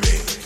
me.